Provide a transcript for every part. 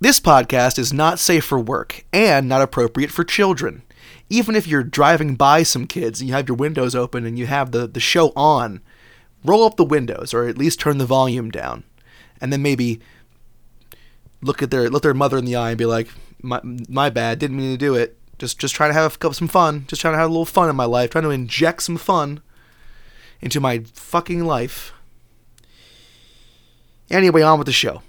This podcast is not safe for work and not appropriate for children. Even if you're driving by some kids and you have your windows open and you have the, the show on, roll up the windows or at least turn the volume down. And then maybe look at their look their mother in the eye and be like, "My my bad, didn't mean to do it. Just just trying to have some fun. Just trying to have a little fun in my life. Trying to inject some fun into my fucking life." Anyway, on with the show.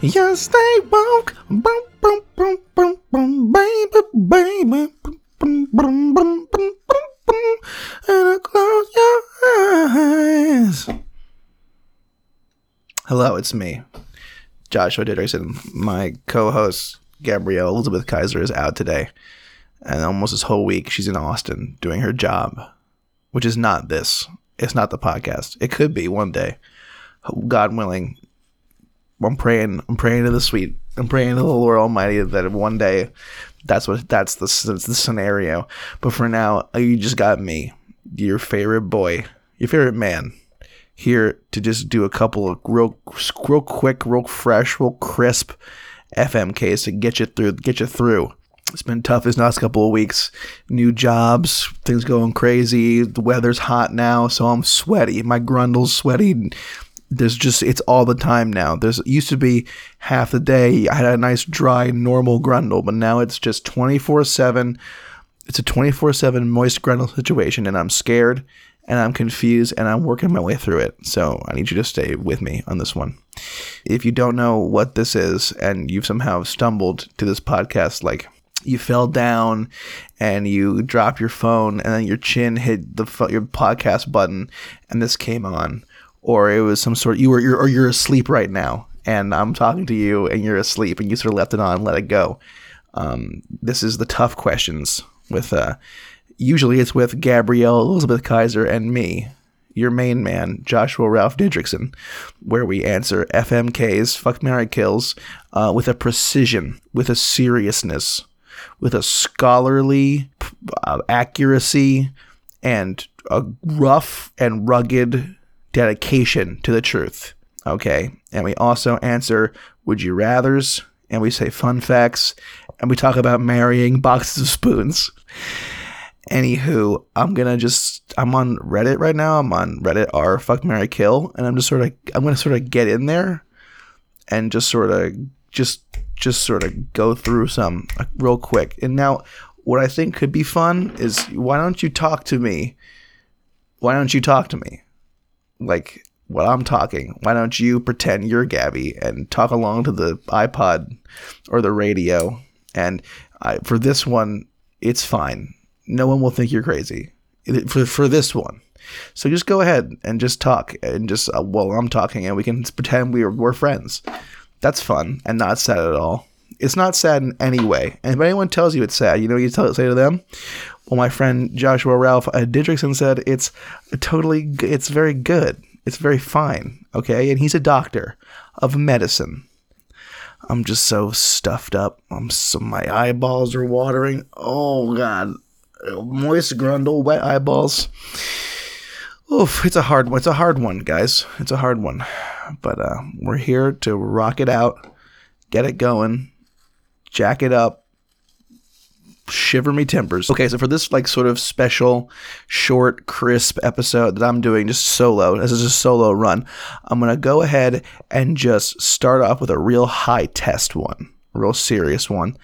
Yes, they won't. Boom, boom, boom, boom, boom, baby, baby. Boom, boom, boom, boom, boom, boom, and I close your eyes. Hello, it's me, Joshua Didrikson. My co-host Gabrielle Elizabeth Kaiser is out today, and almost this whole week she's in Austin doing her job, which is not this. It's not the podcast. It could be one day, God willing. I'm praying. I'm praying to the sweet. I'm praying to the Lord Almighty that one day, that's what that's the that's the scenario. But for now, uh, you just got me, your favorite boy, your favorite man, here to just do a couple of real, real quick, real fresh, real crisp FMKs to get you through. Get you through. It's been tough this last couple of weeks. New jobs, things going crazy. The weather's hot now, so I'm sweaty. My grundle's sweaty there's just it's all the time now. There's used to be half the day I had a nice dry normal grundle, but now it's just 24/7. It's a 24/7 moist grundle situation and I'm scared and I'm confused and I'm working my way through it. So I need you to stay with me on this one. If you don't know what this is and you've somehow stumbled to this podcast like you fell down and you dropped your phone and then your chin hit the your podcast button and this came on or it was some sort you were you're, or you're asleep right now and I'm talking to you and you're asleep and you sort of left it on and let it go. Um, this is the tough questions with uh, usually it's with Gabrielle Elizabeth Kaiser and me, your main man, Joshua Ralph Didrikson, where we answer FMK's fuck Mary kills uh, with a precision, with a seriousness, with a scholarly uh, accuracy and a rough and rugged dedication to the truth. Okay. And we also answer would you rathers, and we say fun facts, and we talk about marrying boxes of spoons. Anywho, I'm gonna just I'm on Reddit right now. I'm on Reddit r fuck Mary Kill, and I'm just sort of I'm gonna sort of get in there and just sort of just just sort of go through some uh, real quick. And now, what I think could be fun is why don't you talk to me? Why don't you talk to me? Like what I'm talking. Why don't you pretend you're Gabby and talk along to the iPod or the radio? And I, for this one, it's fine. No one will think you're crazy for for this one. So just go ahead and just talk and just uh, while I'm talking, and we can pretend we are, we're friends. That's fun and not sad at all. It's not sad in any way. And if anyone tells you it's sad, you know what you tell, say to them? Well, my friend Joshua Ralph uh, Didrikson said it's totally, it's very good. It's very fine. Okay. And he's a doctor of medicine. I'm just so stuffed up. I'm so, my eyeballs are watering. Oh, God. Moist grundle, wet eyeballs. Oof, it's a hard one. It's a hard one, guys. It's a hard one. But uh, we're here to rock it out, get it going, jack it up, shiver me timbers. Okay, so for this like sort of special, short, crisp episode that I'm doing just solo, this is a solo run, I'm gonna go ahead and just start off with a real high test one, a real serious one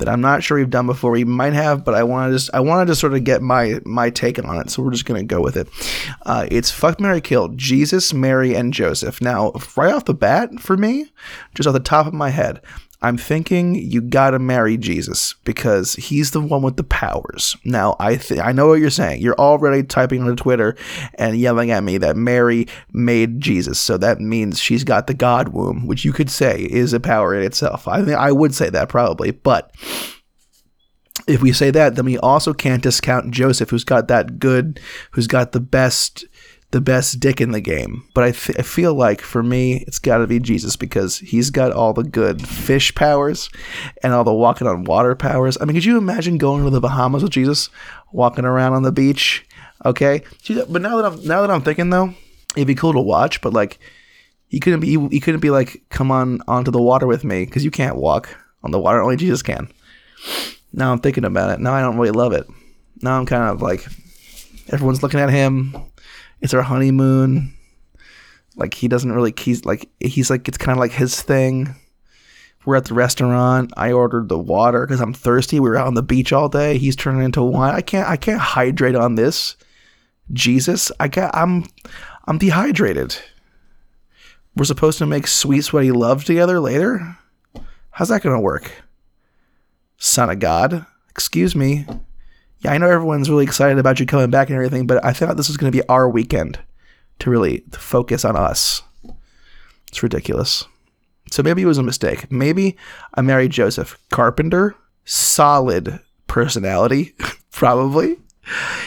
that I'm not sure we've done before. We might have, but I want to just I want to sort of get my my take on it. So we're just gonna go with it. Uh, it's fuck Mary Kill Jesus, Mary, and Joseph. Now, right off the bat, for me, just off the top of my head, I'm thinking you gotta marry Jesus because he's the one with the powers. Now, I th- I know what you're saying. You're already typing on Twitter and yelling at me that Mary made Jesus, so that means she's got the God womb, which you could say is a power in itself. I think I would say that probably, but if we say that, then we also can't discount Joseph, who's got that good, who's got the best the best dick in the game. But I, th- I feel like for me, it's got to be Jesus because he's got all the good fish powers and all the walking on water powers. I mean, could you imagine going to the Bahamas with Jesus, walking around on the beach? Okay, but now that I'm now that I'm thinking though, it'd be cool to watch. But like, he couldn't be he couldn't be like, come on onto the water with me because you can't walk on the water. Only Jesus can. Now I'm thinking about it. Now I don't really love it. Now I'm kind of like, everyone's looking at him it's our honeymoon. Like he doesn't really he's like he's like it's kind of like his thing. We're at the restaurant. I ordered the water because I'm thirsty. We were out on the beach all day. He's turning into wine. I can't I can't hydrate on this. Jesus, I got I'm I'm dehydrated. We're supposed to make sweet sweaty love together later. How's that gonna work? Son of God, excuse me yeah, I know everyone's really excited about you coming back and everything, but I thought this was going to be our weekend to really focus on us. It's ridiculous. So maybe it was a mistake. Maybe I married Joseph Carpenter, solid personality, probably.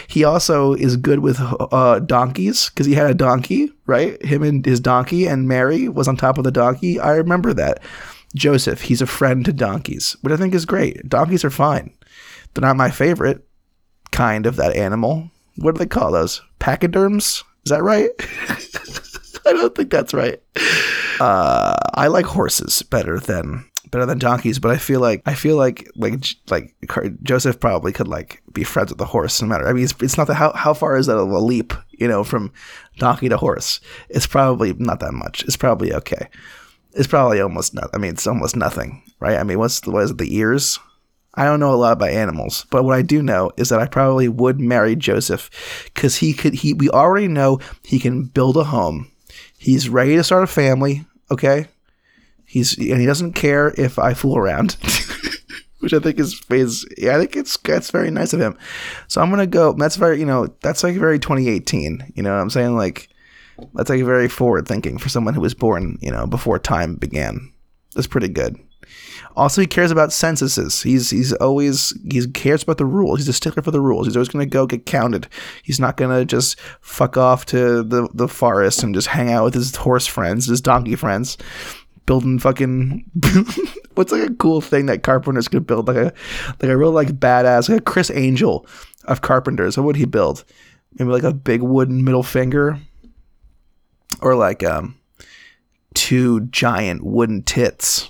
He also is good with uh, donkeys because he had a donkey, right? Him and his donkey, and Mary was on top of the donkey. I remember that. Joseph, he's a friend to donkeys, which I think is great. Donkeys are fine. They're not my favorite, kind of that animal. What do they call those? Pachyderms? Is that right? I don't think that's right. Uh, I like horses better than better than donkeys, but I feel like I feel like like like Joseph probably could like be friends with the horse no matter. I mean, it's, it's not that how how far is that a leap? You know, from donkey to horse. It's probably not that much. It's probably okay. It's probably almost not. I mean, it's almost nothing, right? I mean, what's the what is it? The ears? I don't know a lot about animals, but what I do know is that I probably would marry Joseph because he could. He we already know he can build a home. He's ready to start a family. Okay, he's and he doesn't care if I fool around, which I think is is yeah, I think it's that's very nice of him. So I'm gonna go. That's very you know that's like very 2018. You know what I'm saying like that's like very forward thinking for someone who was born you know before time began. That's pretty good. Also, he cares about censuses. He's he's always he cares about the rules. He's a stickler for the rules. He's always going to go get counted. He's not going to just fuck off to the the forest and just hang out with his horse friends, his donkey friends, building fucking. what's like a cool thing that carpenters could build like a like a real like badass like a Criss Angel of carpenters. What would he build? Maybe like a big wooden middle finger, or like um two giant wooden tits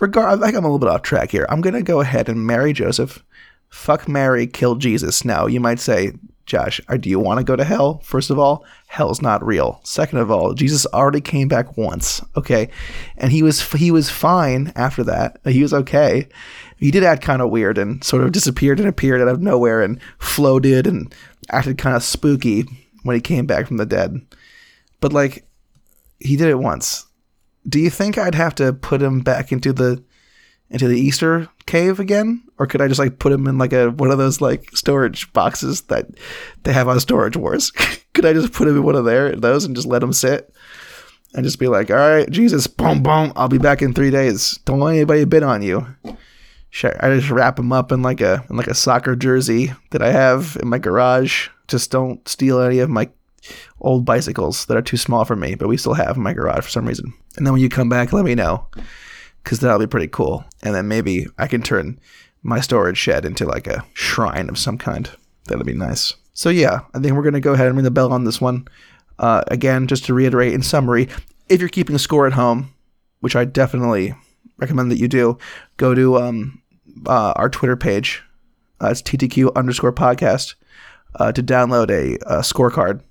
regard, I think I'm a little bit off track here. I'm gonna go ahead and marry Joseph. Fuck Mary, kill Jesus. Now you might say, Josh, do you want to go to hell? First of all, hell's not real. Second of all, Jesus already came back once, okay, and he was he was fine after that. He was okay. He did act kind of weird and sort of disappeared and appeared out of nowhere and floated and acted kind of spooky when he came back from the dead. But like, he did it once do you think I'd have to put him back into the into the Easter cave again, or could I just like put him in like a one of those like storage boxes that they have on Storage Wars? could I just put him in one of their those and just let him sit and just be like, "All right, Jesus, boom, boom, I'll be back in three days. Don't let anybody bid on you." I just wrap him up in like a in like a soccer jersey that I have in my garage. Just don't steal any of my old bicycles that are too small for me, but we still have in my garage for some reason. And then when you come back, let me know because that'll be pretty cool. And then maybe I can turn my storage shed into like a shrine of some kind. That'll be nice. So yeah, I think we're gonna go ahead and ring the bell on this one. Uh, again, just to reiterate in summary, if you're keeping a score at home, which I definitely recommend that you do, go to um, uh, our Twitter page. Uh, it's TTQ underscore podcast uh, to download a, a scorecard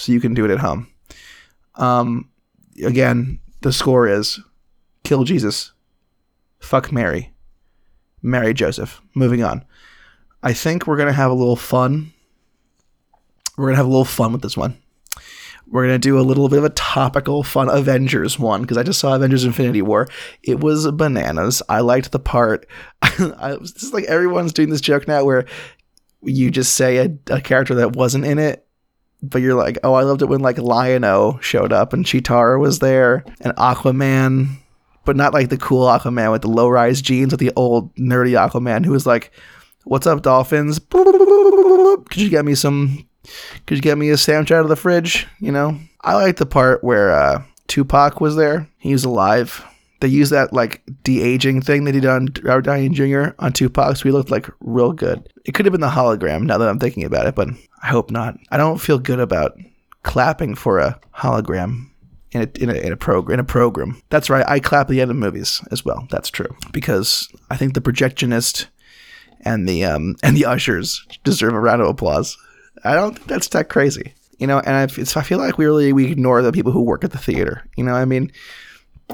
so you can do it at home. Um, again, the score is kill Jesus, fuck Mary, marry Joseph. Moving on. I think we're gonna have a little fun. We're gonna have a little fun with this one. We're gonna do a little bit of a topical, fun Avengers one because I just saw Avengers: Infinity War. It was bananas. I liked the part. I, this is like everyone's doing this joke now where you just say a, a character that wasn't in it but you're like, oh, I loved it when like Lion-O showed up and Cheetara was there and Aquaman, but not like the cool Aquaman with the low rise jeans, with the old nerdy Aquaman who was like, "What's up, dolphins? Could you get me some Could you get me a sandwich out of the fridge? You know, I like the part where uh, Tupac was there. He was alive. They used that like de aging thing they did on Robert Downey Jr. on Tupac, so he looked like real good. It could have been the hologram now that I'm thinking about it, but I hope not. I don't feel good about clapping for a hologram in a, in a, in a program in a program. That's right. I clap at the end of movies as well. That's true because I think the projectionist and the um and the ushers deserve a round of applause. I don't think that's that crazy, you know. And I, I feel like we really we ignore the people who work at the theater. You know, I mean,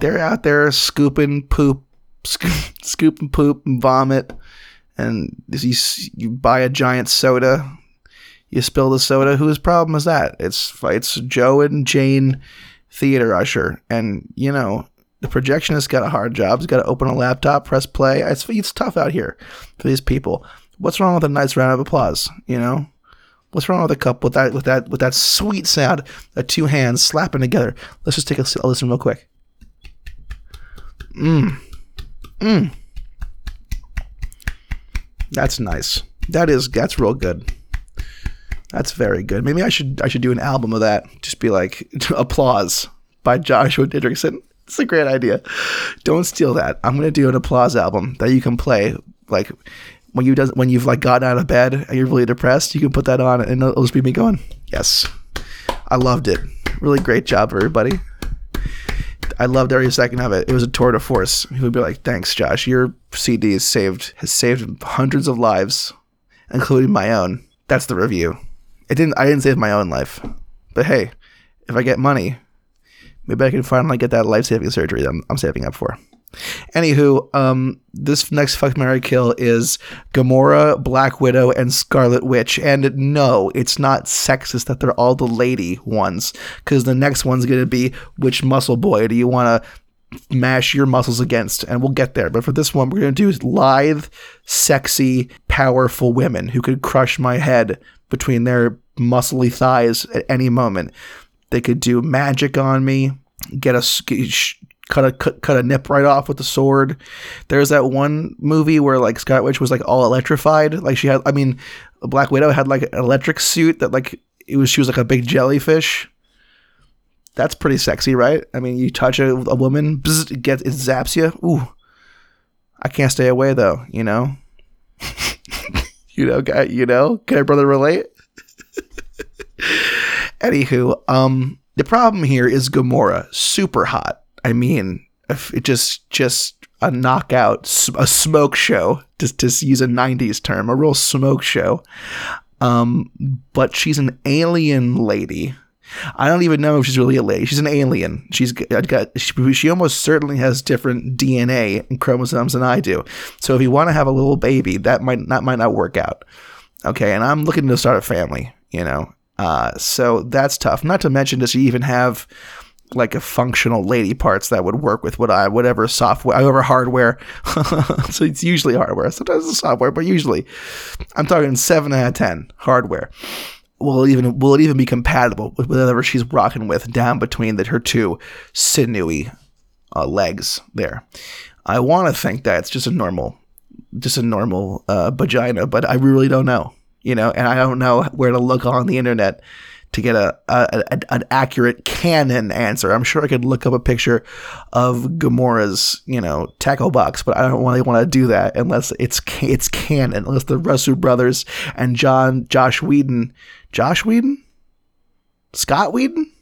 they're out there scooping poop, scoop, scooping poop and vomit, and you you buy a giant soda. You spill the soda. Whose problem is that? It's it's Joe and Jane theater usher, and you know the projectionist got a hard job. He's got to open a laptop, press play. It's it's tough out here for these people. What's wrong with a nice round of applause? You know, what's wrong with a cup with that with that with that sweet sound of two hands slapping together? Let's just take a, a listen real quick. Mmm, mmm. That's nice. That is that's real good. That's very good. Maybe I should I should do an album of that. Just be like applause by Joshua Didrikson. It's a great idea. Don't steal that. I'm gonna do an applause album that you can play like when you does when you've like gotten out of bed and you're really depressed. You can put that on and it'll just be me going. Yes, I loved it. Really great job, everybody. I loved every second of it. It was a tour de force. He would be like, "Thanks, Josh. Your CD has saved has saved hundreds of lives, including my own." That's the review. It didn't. I didn't save my own life, but hey, if I get money, maybe I can finally get that life saving surgery that I'm, I'm, saving up for. Anywho, um, this next fuck Mary kill is Gamora, Black Widow, and Scarlet Witch. And no, it's not sexist that they're all the lady ones, because the next one's gonna be which muscle boy do you want to mash your muscles against, and we'll get there. But for this one, we're gonna do lithe, sexy, powerful women who could crush my head between their muscly thighs at any moment. They could do magic on me, get a cut a cut, cut a nip right off with the sword. There's that one movie where like Scott Witch was like all electrified. Like she had, I mean, Black Widow had like an electric suit that like it was she was like a big jellyfish. That's pretty sexy, right? I mean, you touch a, a woman, bzz, it gets it zaps you. Ooh, I can't stay away though. You know. You know, guy, you know, can I brother relate? Anywho, um, the problem here is Gamora, super hot. I mean, it just just a knockout, a smoke show, just to use a '90s term, a real smoke show. Um, but she's an alien lady I don't even know if she's really a lady. She's an alien. She's got she, she almost certainly has different DNA and chromosomes than I do. So if you want to have a little baby, that might that might not work out. Okay, and I'm looking to start a family. You know, uh, so that's tough. Not to mention, does she even have like a functional lady parts that would work with what I whatever software, whatever hardware. so it's usually hardware. Sometimes it's software, but usually I'm talking seven out of ten hardware will it even will it even be compatible with whatever she's rocking with down between the, her two sinewy uh, legs there. I want to think that it's just a normal, just a normal uh, vagina, but I really don't know, you know, and I don't know where to look on the internet to get a, a, a, an accurate canon answer. I'm sure I could look up a picture of Gamora's, you know, tackle box, but I don't really want to do that unless it's it's canon, unless the Russo brothers and John Josh Whedon Josh Whedon? Scott Whedon?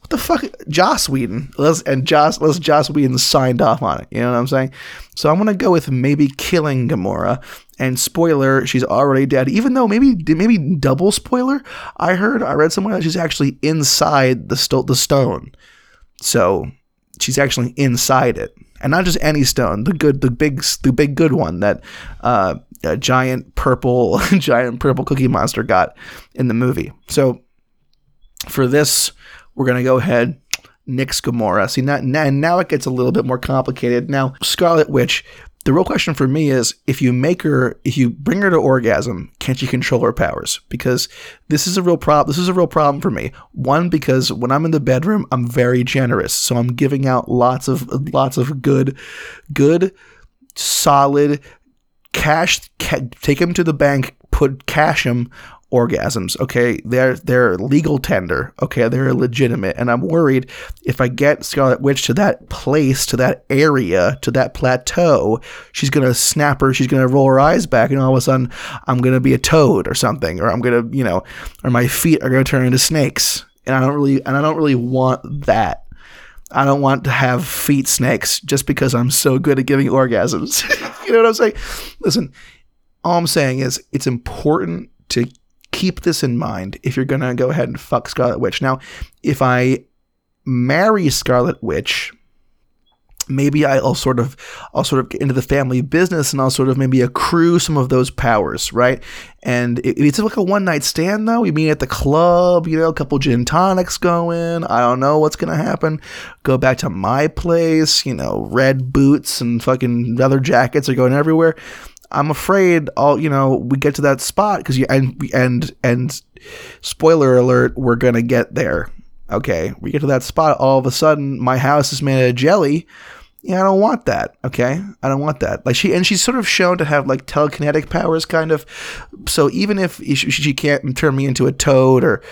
What the fuck? Joss Whedon. Let's, and Joss, let's Joss Whedon signed off on it. You know what I'm saying? So I'm to go with maybe killing Gamora. And spoiler, she's already dead. Even though maybe maybe double spoiler, I heard, I read somewhere that she's actually inside the, the stone. So she's actually inside it and not just any stone the good the big the big good one that uh, a giant purple giant purple cookie monster got in the movie. So for this, we're gonna go ahead nix Gamora. See now, now it gets a little bit more complicated. Now Scarlet Witch. The real question for me is if you make her, if you bring her to orgasm, can't you control her powers? Because this is a real problem. This is a real problem for me. One, because when I'm in the bedroom, I'm very generous, so I'm giving out lots of lots of good, good, solid cash, ca- take him to the bank, put cash him orgasms. Okay, they're they're legal tender. Okay, they're legitimate, and I'm worried if I get Scarlet Witch to that place, to that area, to that plateau, she's gonna snap her, she's gonna roll her eyes back, and all of a sudden I'm gonna be a toad or something, or I'm gonna you know, or my feet are gonna turn into snakes, and I don't really and I don't really want that. I don't want to have feet snakes just because I'm so good at giving orgasms. you know what I'm saying? Listen, all I'm saying is it's important to keep this in mind if you're going to go ahead and fuck Scarlet Witch. Now, if I marry Scarlet Witch, maybe I'll sort of I'll sort of get into the family business and I'll sort of maybe accrue some of those powers, right? And it, it's like a one night stand though. We meet at the club, you know, a couple gin tonics going. I don't know what's gonna happen. Go back to my place, you know, red boots and fucking leather jackets are going everywhere. I'm afraid all you know we get to that spot because you and and and spoiler alert we're gonna get there. Okay, we get to that spot. All of a sudden, my house is made of jelly. Yeah, I don't want that. Okay, I don't want that. Like she and she's sort of shown to have like telekinetic powers, kind of. So even if she, she can't turn me into a toad or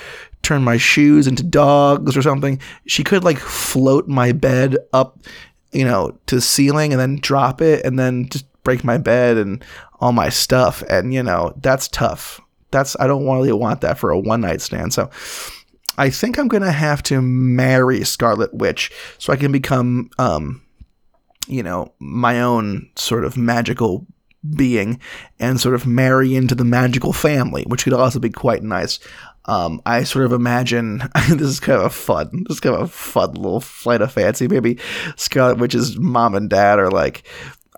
turn my shoes into dogs or something, she could like float my bed up, you know, to the ceiling and then drop it and then just break my bed and all my stuff. And, you know, that's tough. That's, I don't really want that for a one night stand. So I think I'm going to have to marry Scarlet Witch so I can become, um, you know, my own sort of magical being and sort of marry into the magical family, which could also be quite nice. Um, I sort of imagine this is kind of a fun, this is kind of a fun little flight of fancy. Maybe Scarlet Witch's mom and dad are like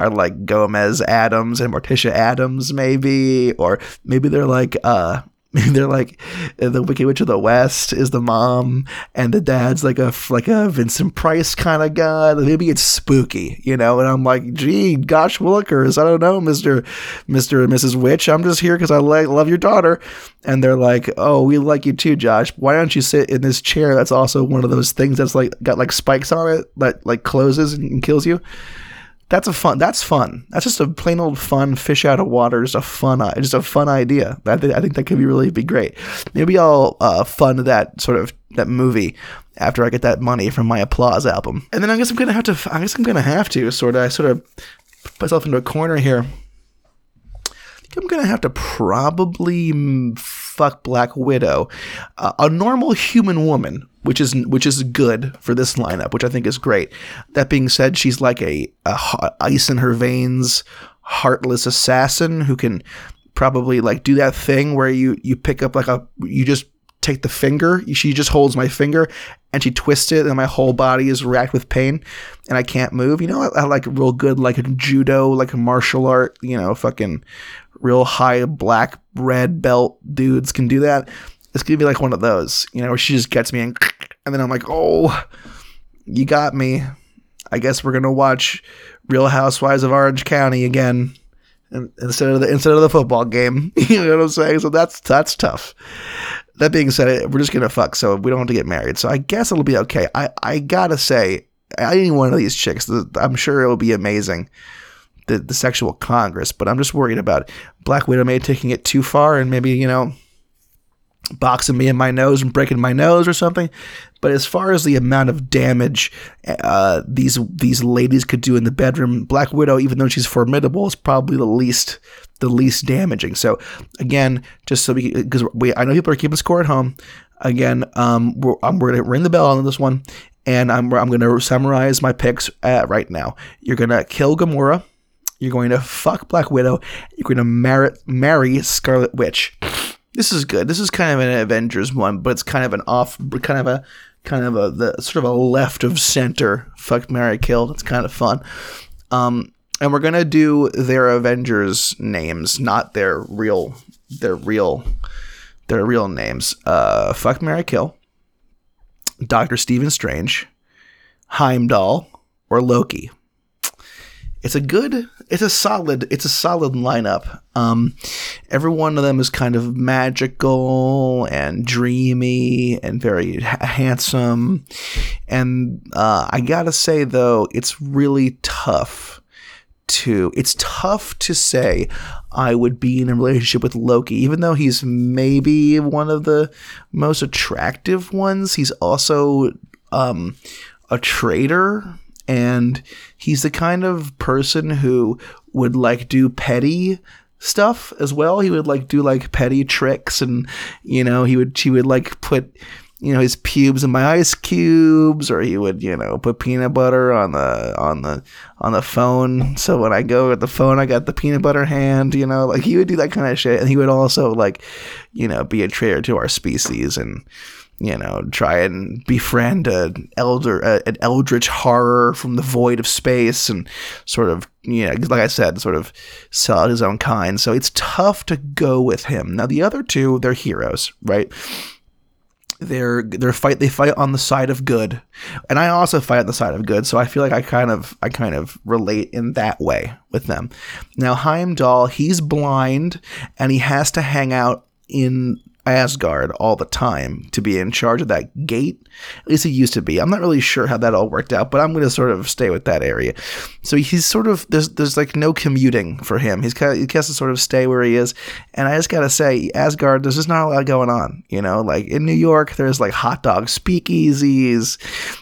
are like Gomez Addams and Morticia Addams, maybe, or maybe they're like uh they're like the Wicked Witch of the West is the mom, and the dad's like a like a Vincent Price kind of guy. Maybe it's spooky, you know. And I'm like, gee, gosh, Willikers, I don't know, Mister Mister and Mrs. Witch. I'm just here because I like love your daughter. And they're like, oh, we like you too, Josh. Why don't you sit in this chair? That's also one of those things that's like got like spikes on it that like closes and kills you that's a fun. That's fun. That's just a plain old fun fish out of water. Just a fun, just a fun idea. I, th- I think that could be really be great. Maybe I'll uh, fund that sort of that movie after I get that money from my applause album. And then I guess I'm gonna have to. I guess I'm gonna have to sort of. I sort of put myself into a corner here. I'm gonna have to probably fuck Black Widow, uh, a normal human woman, which is which is good for this lineup, which I think is great. That being said, she's like a, a ice in her veins, heartless assassin who can probably like do that thing where you you pick up like a you just take the finger. She just holds my finger and she twists it, and my whole body is racked with pain, and I can't move. You know, I, I like real good, like judo, like a martial art. You know, fucking real high black red belt dudes can do that. It's gonna be like one of those, you know, where she just gets me and and then I'm like, oh, you got me. I guess we're gonna watch Real Housewives of Orange County again instead of the instead of the football game. you know what I'm saying? So that's that's tough. That being said, we're just gonna fuck, so we don't have to get married. So I guess it'll be okay. I I gotta say, any one of these chicks, I'm sure it'll be amazing the, the sexual congress, but I'm just worried about Black Widow may taking it too far and maybe, you know, boxing me in my nose and breaking my nose or something. But as far as the amount of damage uh, these these ladies could do in the bedroom, Black Widow, even though she's formidable, is probably the least the least damaging. So again, just so we because we I know people are keeping score at home. Again, um, we're, we're gonna ring the bell on this one, and I'm I'm gonna summarize my picks uh, right now. You're gonna kill Gamora. You're going to fuck Black Widow. You're going to marry Scarlet Witch. This is good. This is kind of an Avengers one, but it's kind of an off, kind of a, kind of a the sort of a left of center. Fuck, Mary kill. It's kind of fun. Um, and we're gonna do their Avengers names, not their real, their real, their real names. Uh, fuck, Mary kill. Doctor Stephen Strange, Heimdall, or Loki it's a good it's a solid it's a solid lineup um, every one of them is kind of magical and dreamy and very handsome and uh, i gotta say though it's really tough to. It's tough to say I would be in a relationship with Loki, even though he's maybe one of the most attractive ones. He's also um, a traitor, and he's the kind of person who would like do petty stuff as well. He would like do like petty tricks, and you know, he would he would like put you know his pubes in my ice cubes or he would you know put peanut butter on the on the on the phone so when i go with the phone i got the peanut butter hand you know like he would do that kind of shit and he would also like you know be a traitor to our species and you know try and befriend an elder an eldritch horror from the void of space and sort of you know like i said sort of sell out his own kind. So it's tough to go with him. Now the other two they're heroes right? They're they're fight they fight on the side of good. And i also fight on the side of good so i feel like i kind of i kind of relate in that way with them. Now heimdall he's blind and he has to hang out in Asgard all the time to be in charge of that gate. At least he used to be. I'm not really sure how that all worked out, but I'm going to sort of stay with that area. So he's sort of there's there's like no commuting for him. He's kind of, he has to sort of stay where he is. And I just got to say, Asgard, there's just not a lot going on. You know, like in New York, there's like hot dog speakeasies,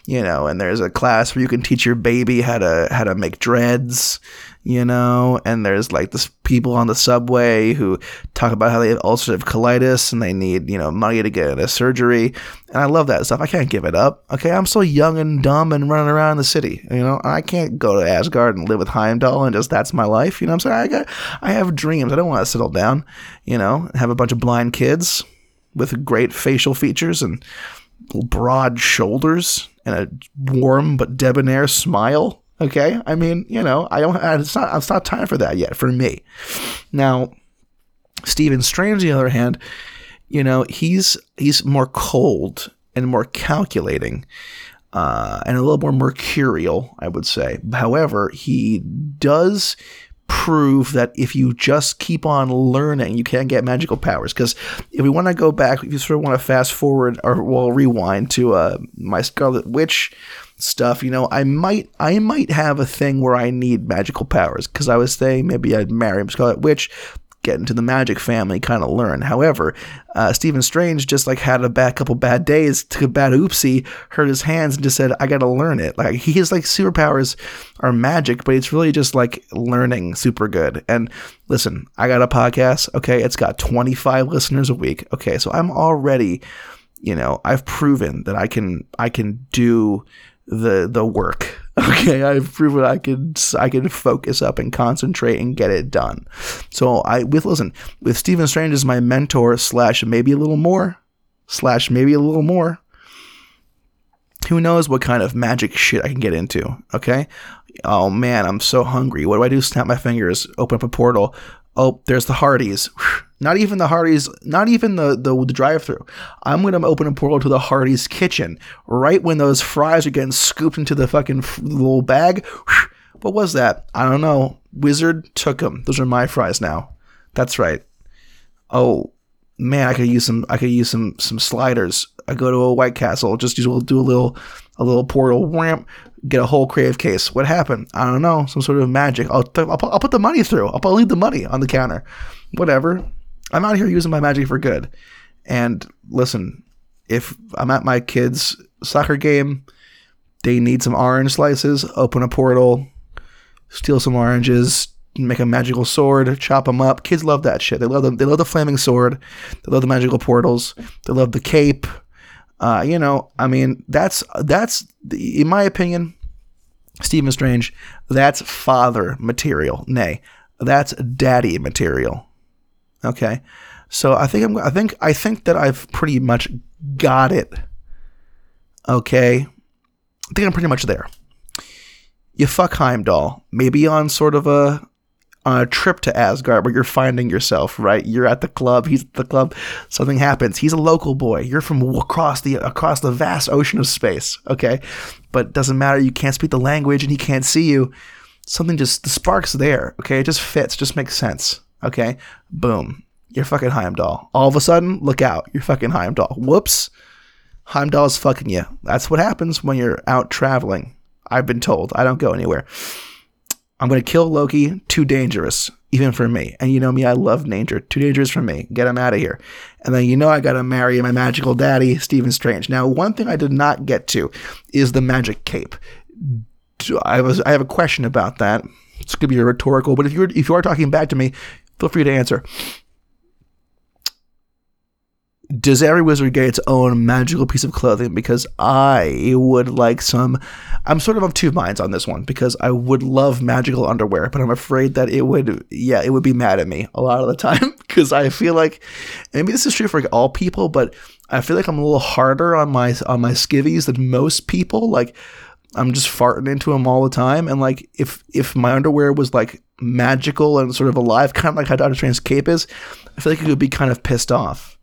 you know, and there's a class where you can teach your baby how to how to make dreads you know, and there's like this people on the subway who talk about how they have ulcerative colitis and they need, you know, money to get a surgery. And I love that stuff. I can't give it up. Okay. I'm so young and dumb and running around the city, you know, I can't go to Asgard and live with Heimdall and just that's my life. You know I'm saying? I got, I have dreams. I don't want to settle down, you know, have a bunch of blind kids with great facial features and broad shoulders and a warm but debonair smile. Okay, I mean, you know, I don't. It's not. It's not time for that yet for me. Now, Stephen Strange, on the other hand, you know, he's he's more cold and more calculating, uh, and a little more mercurial, I would say. However, he does prove that if you just keep on learning, you can get magical powers. Because if we want to go back, if you sort of want to fast forward or well rewind to uh, my Scarlet Witch stuff, you know, I might I might have a thing where I need magical powers because I was saying maybe I'd marry a Scarlet Witch, get into the magic family, kind of learn. However, uh, Stephen Strange just like had a bad couple bad days, took a bad oopsie, hurt his hands, and just said, "I got to learn it." Like his like superpowers are magic, but it's really just like learning super good. And listen, I got a podcast. Okay, it's got 25 listeners a week. Okay, so I'm already, you know, I've proven that I can I can do the the work. Okay, I've proven I can I can focus up and concentrate and get it done. So I with listen with Stephen Strange as my mentor slash maybe a little more slash maybe a little more. Who knows what kind of magic shit I can get into? Okay. Oh man, I'm so hungry. What do I do? Snap my fingers, open up a portal. Oh, there's the Hardee's. Not even the Hardee's, not even the, the, the drive through. I'm going to open a portal to the Hardee's kitchen right when those fries are getting scooped into the fucking little bag. What was that? I don't know. Wizard took them. Those are my fries now. That's right. Oh man, I could use some. I could use some some sliders. I go to a White Castle. Just do a little a little portal ramp. Get a whole crave case. What happened? I don't know. Some sort of magic. I'll th- I'll, put, I'll put the money through. I'll, I'll leave the money on the counter. Whatever. I'm out here using my magic for good. And listen, if I'm at my kids' soccer game, they need some orange slices, open a portal, steal some oranges, make a magical sword, chop them up. Kids love that shit. They love them. They love the flaming sword. They love the magical portals. They love the cape. Uh, you know, I mean, that's that's in my opinion, Stephen Strange. That's father material. Nay, that's daddy material. Okay, so I think I'm. I think I think that I've pretty much got it. Okay, I think I'm pretty much there. You fuck Heimdall, maybe on sort of a on a trip to Asgard where you're finding yourself, right? You're at the club, he's at the club, something happens. He's a local boy. You're from across the across the vast ocean of space, okay? But it doesn't matter, you can't speak the language and he can't see you. Something just the spark's there, okay? It just fits, just makes sense. Okay? Boom. You're fucking Heimdall. All of a sudden, look out. You're fucking Heimdall. Whoops. Heimdall's fucking you. That's what happens when you're out traveling. I've been told. I don't go anywhere. I'm going to kill Loki. Too dangerous, even for me. And you know me, I love danger. Too dangerous for me. Get him out of here. And then you know I got to marry my magical daddy, Stephen Strange. Now, one thing I did not get to is the magic cape. I was I have a question about that. It's gonna be a rhetorical, but if you're if you are talking back to me, feel free to answer does every wizard get its own magical piece of clothing? Because I would like some. I'm sort of of two minds on this one because I would love magical underwear, but I'm afraid that it would, yeah, it would be mad at me a lot of the time because I feel like maybe this is true for all people, but I feel like I'm a little harder on my on my skivvies than most people. Like I'm just farting into them all the time, and like if if my underwear was like magical and sort of alive, kind of like how Doctor Strange's cape is, I feel like it would be kind of pissed off.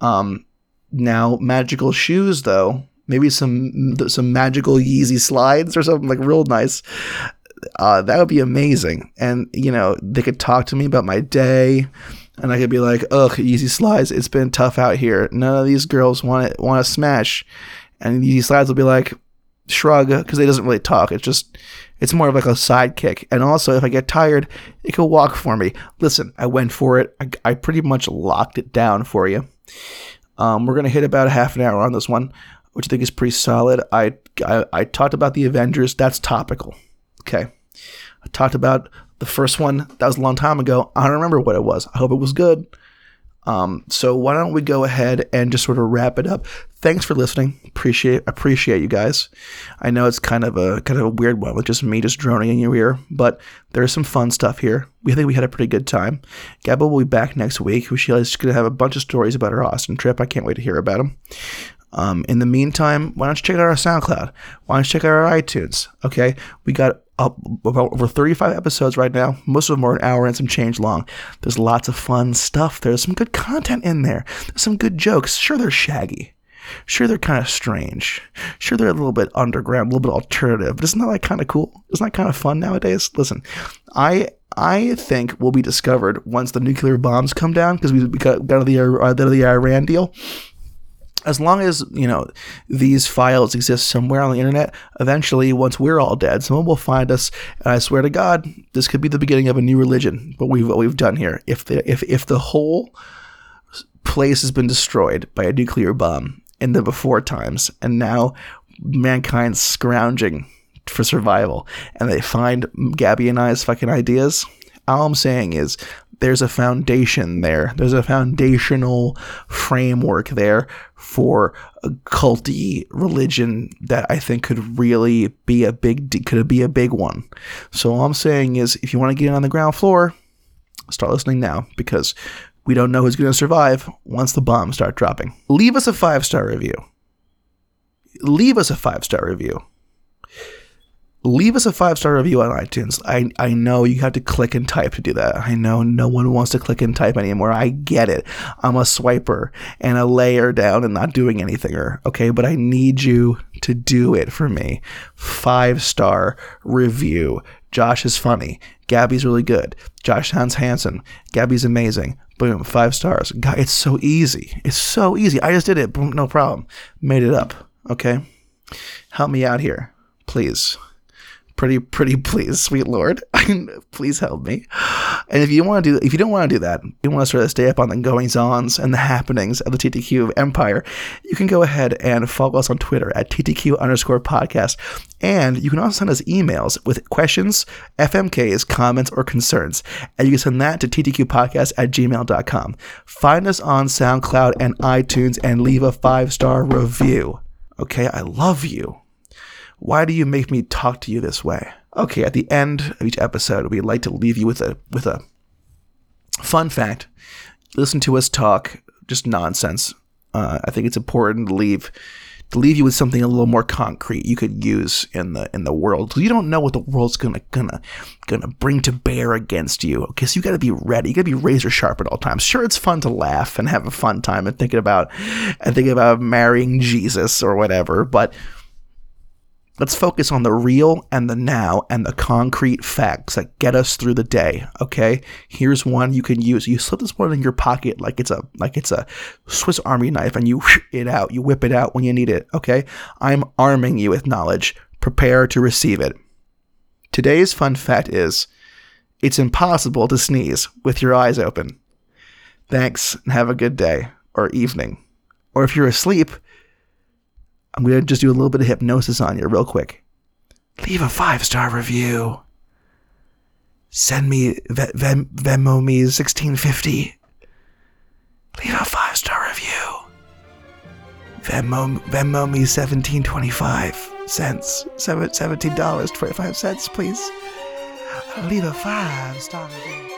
Um, now magical shoes though, maybe some some magical Yeezy slides or something like real nice. Uh, that would be amazing. And you know, they could talk to me about my day, and I could be like, "Ugh, Yeezy slides. It's been tough out here. None of these girls want to want to smash." And Yeezy slides will be like, shrug because they doesn't really talk. It's just it's more of like a sidekick. And also, if I get tired, it can walk for me. Listen, I went for it. I, I pretty much locked it down for you. Um, we're gonna hit about a half an hour on this one, which I think is pretty solid. I, I I talked about the Avengers. That's topical. Okay. I talked about the first one. That was a long time ago. I don't remember what it was. I hope it was good. Um, so why don't we go ahead and just sort of wrap it up? Thanks for listening. Appreciate appreciate you guys. I know it's kind of a kind of a weird one with just me just droning in your ear, but there's some fun stuff here. We think we had a pretty good time. Gabba will be back next week. She's going to have a bunch of stories about her Austin trip. I can't wait to hear about them. Um, in the meantime, why don't you check out our SoundCloud? Why don't you check out our iTunes? Okay, we got about over 35 episodes right now. Most of them are an hour and some change long. There's lots of fun stuff. There's some good content in there. There's some good jokes. Sure, they're shaggy. Sure, they're kind of strange. Sure, they're a little bit underground, a little bit alternative. But isn't that like kind of cool? Isn't that kind of fun nowadays? Listen, I I think will be discovered once the nuclear bombs come down because we got out of the uh, out of the Iran deal as long as you know these files exist somewhere on the internet eventually once we're all dead someone will find us. And i swear to god this could be the beginning of a new religion what we've what we've done here. If the if if the whole place has been destroyed by a nuclear bomb in the before times and now mankind's scrounging for survival and they find gabby and i's fucking ideas all i'm saying is there's a foundation there. There's a foundational framework there for a culty religion that I think could really be a big could be a big one. So all I'm saying is, if you want to get in on the ground floor, start listening now because we don't know who's going to survive once the bombs start dropping. Leave us a five star review. Leave us a five star review leave us a five star review on iTunes. I, I know you have to click and type to do that. I know no one wants to click and type anymore. I get it. I'm a swiper and a layer down and not doing anything. Er, okay, but I need you to do it for me. Five star review. Josh is funny. Gabby's really good. Josh sounds handsome. Gabby's amazing. Boom, five stars. God, it's so easy. It's so easy. I just did it. Boom, no problem. Made it up. Okay? Help me out here, please pretty pretty please sweet lord please help me. And if you want to do if you don't want to do that you want to sort of stay up on the goings ons and the happenings of the ttq empire you can go ahead and follow us on twitter at ttq underscore podcast. And you can also send us emails with questions fmks comments or concerns. And you can send that to ttqpodcast at gmail.com find us on soundcloud and itunes and leave a five star review. Okay i love you why do you make me talk to you this way? Okay, at the end of each episode, we'd like to leave you with a with a fun fact. Listen to us talk just nonsense. Uh, I think it's important to leave to leave you with something a little more concrete you could use in the in the world. You don't know what the world's gonna gonna gonna bring to bear against you. Okay, so you got to be ready. You got to be razor sharp at all times. Sure, it's fun to laugh and have a fun time and thinking about and thinking about marrying Jesus or whatever, but Let's focus on the real and the now and the concrete facts that get us through the day. Okay, here's one you can use. You slip this one in your pocket like it's a like it's a Swiss Army knife, and you it out. You whip it out when you need it. Okay, I'm arming you with knowledge. Prepare to receive it. Today's fun fact is it's impossible to sneeze with your eyes open. Thanks and have a good day or evening. Or if you're asleep, I'm going to just do a little bit of hypnosis on you real quick. Leave a five star review. Send me Ve- Ven- Venmo me 1650. Leave a five star review. Venmo, Venmo me 1725 cents. Seven, $17.25, please. Leave a five star review.